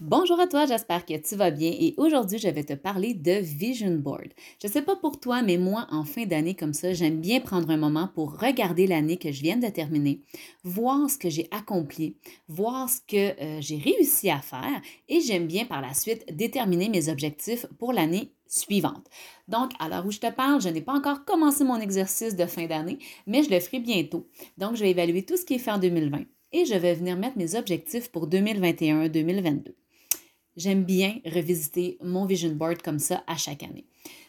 Bonjour à toi, j'espère que tu vas bien et aujourd'hui je vais te parler de Vision Board. Je ne sais pas pour toi, mais moi en fin d'année comme ça, j'aime bien prendre un moment pour regarder l'année que je viens de terminer, voir ce que j'ai accompli, voir ce que euh, j'ai réussi à faire et j'aime bien par la suite déterminer mes objectifs pour l'année suivante. Donc, à l'heure où je te parle, je n'ai pas encore commencé mon exercice de fin d'année, mais je le ferai bientôt. Donc, je vais évaluer tout ce qui est fait en 2020 et je vais venir mettre mes objectifs pour 2021-2022 j'aime bien revisiter mon vision board comme ça à chaque année.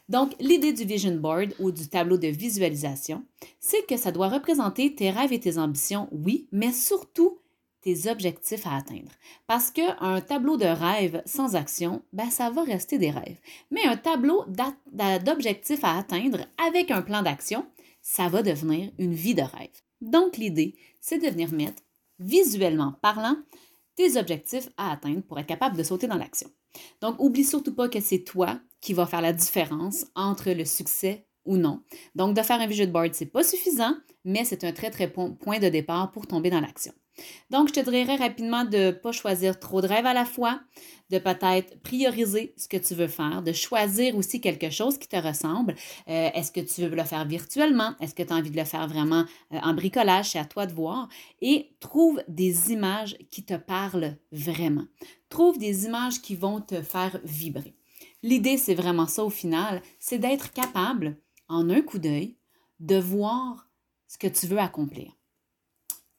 Donc, l'idée du vision board ou du tableau de visualisation, c'est que ça doit représenter tes rêves et tes ambitions, oui, mais surtout tes objectifs à atteindre. Parce qu'un tableau de rêves sans action, ben, ça va rester des rêves. Mais un tableau d'objectifs à atteindre avec un plan d'action, ça va devenir une vie de rêve. Donc, l'idée, c'est de venir mettre, visuellement parlant, tes objectifs à atteindre pour être capable de sauter dans l'action. Donc, oublie surtout pas que c'est toi qui va faire la différence entre le succès ou non. Donc, de faire un vision board, c'est pas suffisant, mais c'est un très, très bon point de départ pour tomber dans l'action. Donc, je te dirais rapidement de ne pas choisir trop de rêves à la fois, de peut-être prioriser ce que tu veux faire, de choisir aussi quelque chose qui te ressemble. Euh, est-ce que tu veux le faire virtuellement? Est-ce que tu as envie de le faire vraiment euh, en bricolage? C'est à toi de voir. Et trouve des images qui te parlent vraiment. Trouve des images qui vont te faire vibrer. L'idée, c'est vraiment ça au final, c'est d'être capable, en un coup d'œil, de voir ce que tu veux accomplir.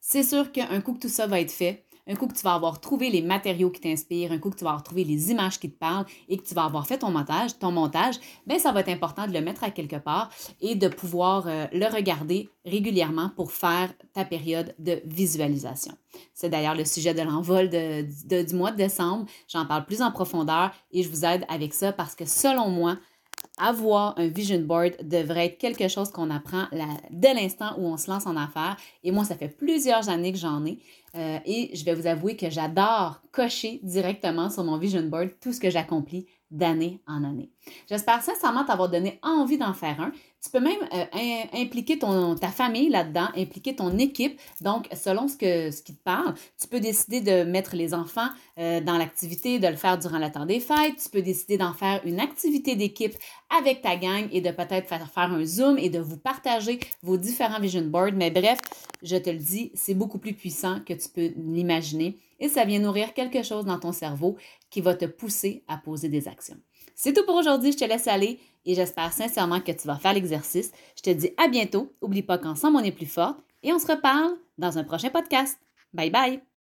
C'est sûr qu'un coup que tout ça va être fait, un coup que tu vas avoir trouvé les matériaux qui t'inspirent, un coup que tu vas avoir trouvé les images qui te parlent et que tu vas avoir fait ton montage, ton montage, bien, ça va être important de le mettre à quelque part et de pouvoir euh, le regarder régulièrement pour faire ta période de visualisation. C'est d'ailleurs le sujet de l'envol du mois de décembre. J'en parle plus en profondeur et je vous aide avec ça parce que selon moi, avoir un vision board devrait être quelque chose qu'on apprend dès l'instant où on se lance en affaires. Et moi, ça fait plusieurs années que j'en ai. Euh, et je vais vous avouer que j'adore cocher directement sur mon vision board tout ce que j'accomplis d'année en année. J'espère sincèrement t'avoir donné envie d'en faire un. Tu peux même euh, impliquer ta famille là-dedans, impliquer ton équipe. Donc, selon ce qui te parle, tu peux décider de mettre les enfants euh, dans l'activité, de le faire durant le temps des fêtes. Tu peux décider d'en faire une activité d'équipe avec ta gang et de peut-être faire, un Zoom et de vous partager vos différents vision boards. Mais bref, je te le dis, c'est beaucoup plus puissant que tu peux l'imaginer et ça vient nourrir quelque chose dans ton cerveau qui va te pousser à poser des actions. C'est tout pour aujourd'hui, je te laisse aller et j'espère sincèrement que tu vas faire l'exercice. Je te dis à bientôt. N'oublie pas qu'ensemble on est plus fort et on se reparle dans un prochain podcast. Bye bye!